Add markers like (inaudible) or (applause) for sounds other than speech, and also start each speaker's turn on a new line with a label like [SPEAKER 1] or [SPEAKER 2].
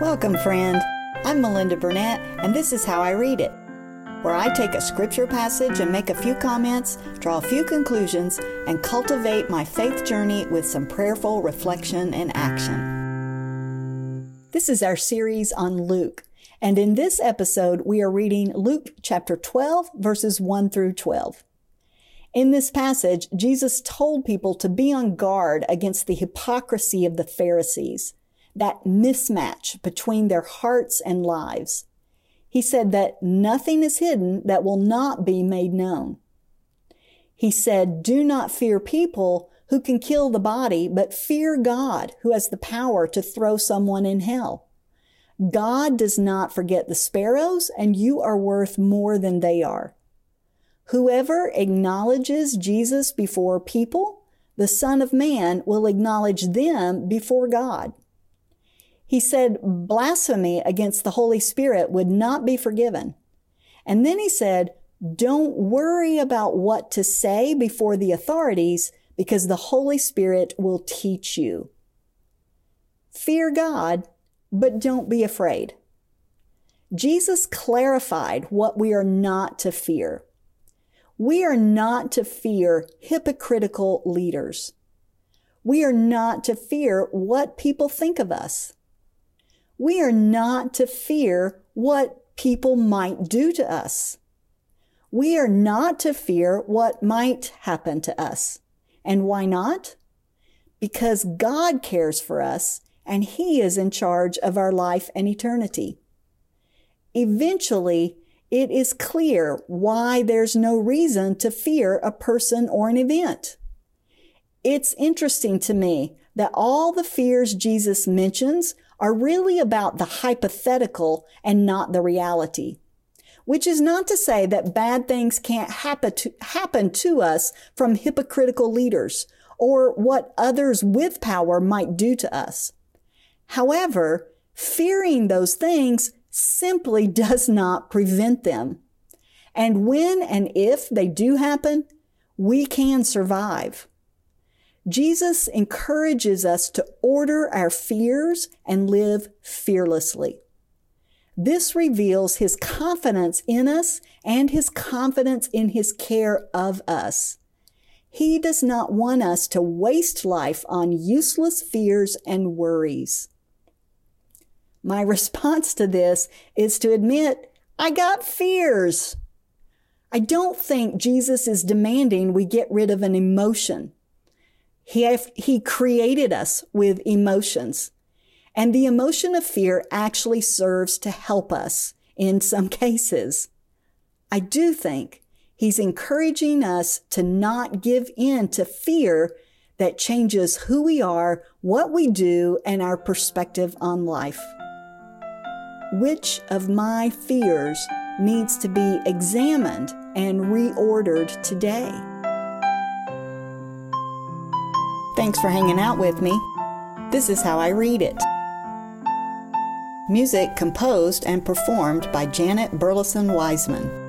[SPEAKER 1] Welcome, friend. I'm Melinda Burnett, and this is How I Read It, where I take a scripture passage and make a few comments, draw a few conclusions, and cultivate my faith journey with some prayerful reflection and action. This is our series on Luke, and in this episode, we are reading Luke chapter 12, verses 1 through 12. In this passage, Jesus told people to be on guard against the hypocrisy of the Pharisees that mismatch between their hearts and lives. He said that nothing is hidden that will not be made known. He said, Do not fear people who can kill the body, but fear God who has the power to throw someone in hell. God does not forget the sparrows, and you are worth more than they are. Whoever acknowledges Jesus before people, the Son of Man will acknowledge them before God. He said blasphemy against the Holy Spirit would not be forgiven. And then he said, don't worry about what to say before the authorities because the Holy Spirit will teach you. Fear God, but don't be afraid. Jesus clarified what we are not to fear. We are not to fear hypocritical leaders. We are not to fear what people think of us. We are not to fear what people might do to us. We are not to fear what might happen to us. And why not? Because God cares for us and He is in charge of our life and eternity. Eventually, it is clear why there's no reason to fear a person or an event. It's interesting to me that all the fears Jesus mentions are really about the hypothetical and not the reality. Which is not to say that bad things can't happen to, happen to us from hypocritical leaders or what others with power might do to us. However, fearing those things simply (laughs) does not prevent them. And when and if they do happen, we can survive. Jesus encourages us to order our fears and live fearlessly. This reveals his confidence in us and his confidence in his care of us. He does not want us to waste life on useless fears and worries. My response to this is to admit I got fears. I don't think Jesus is demanding we get rid of an emotion. He, have, he created us with emotions. And the emotion of fear actually serves to help us in some (laughs) cases. I do think he's encouraging us to not give in to fear that changes who we are, what we do, and our perspective on life. Which of my fears needs to be examined and reordered today? Thanks for hanging out with me. This is how I read it. Music composed and performed by Janet Burleson Wiseman.